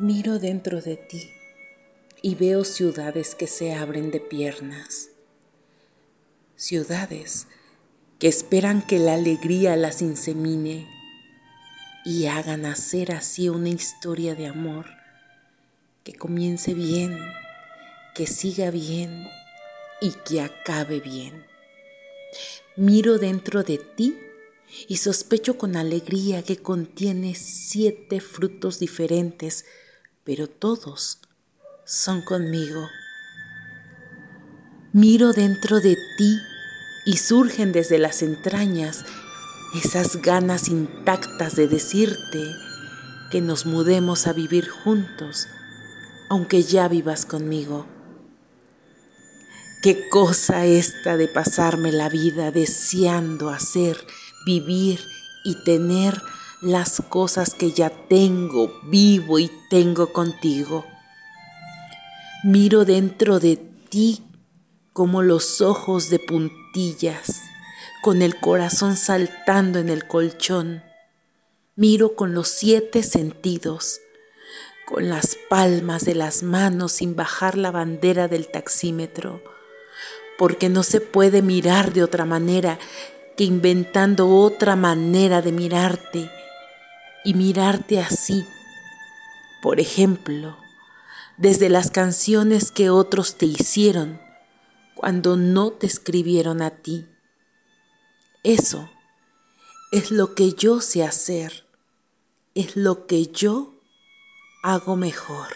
Miro dentro de ti y veo ciudades que se abren de piernas, ciudades que esperan que la alegría las insemine y haga nacer así una historia de amor que comience bien, que siga bien y que acabe bien. Miro dentro de ti y sospecho con alegría que contiene siete frutos diferentes pero todos son conmigo. Miro dentro de ti y surgen desde las entrañas esas ganas intactas de decirte que nos mudemos a vivir juntos, aunque ya vivas conmigo. Qué cosa esta de pasarme la vida deseando hacer, vivir y tener las cosas que ya tengo, vivo y tengo contigo. Miro dentro de ti como los ojos de puntillas, con el corazón saltando en el colchón. Miro con los siete sentidos, con las palmas de las manos sin bajar la bandera del taxímetro, porque no se puede mirar de otra manera que inventando otra manera de mirarte y mirarte así. Por ejemplo, desde las canciones que otros te hicieron cuando no te escribieron a ti. Eso es lo que yo sé hacer, es lo que yo hago mejor.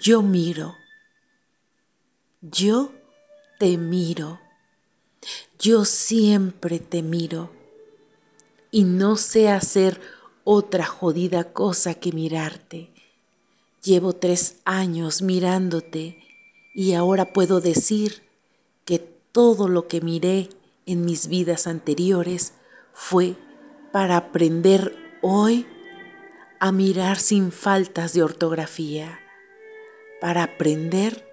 Yo miro, yo te miro, yo siempre te miro y no sé hacer otra jodida cosa que mirarte. Llevo tres años mirándote y ahora puedo decir que todo lo que miré en mis vidas anteriores fue para aprender hoy a mirar sin faltas de ortografía, para aprender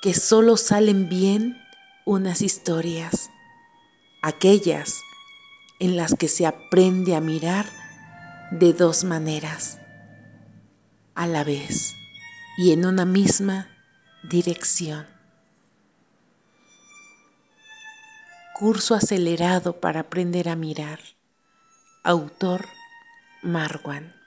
que solo salen bien unas historias, aquellas en las que se aprende a mirar de dos maneras, a la vez y en una misma dirección. Curso acelerado para aprender a mirar. Autor Marwan.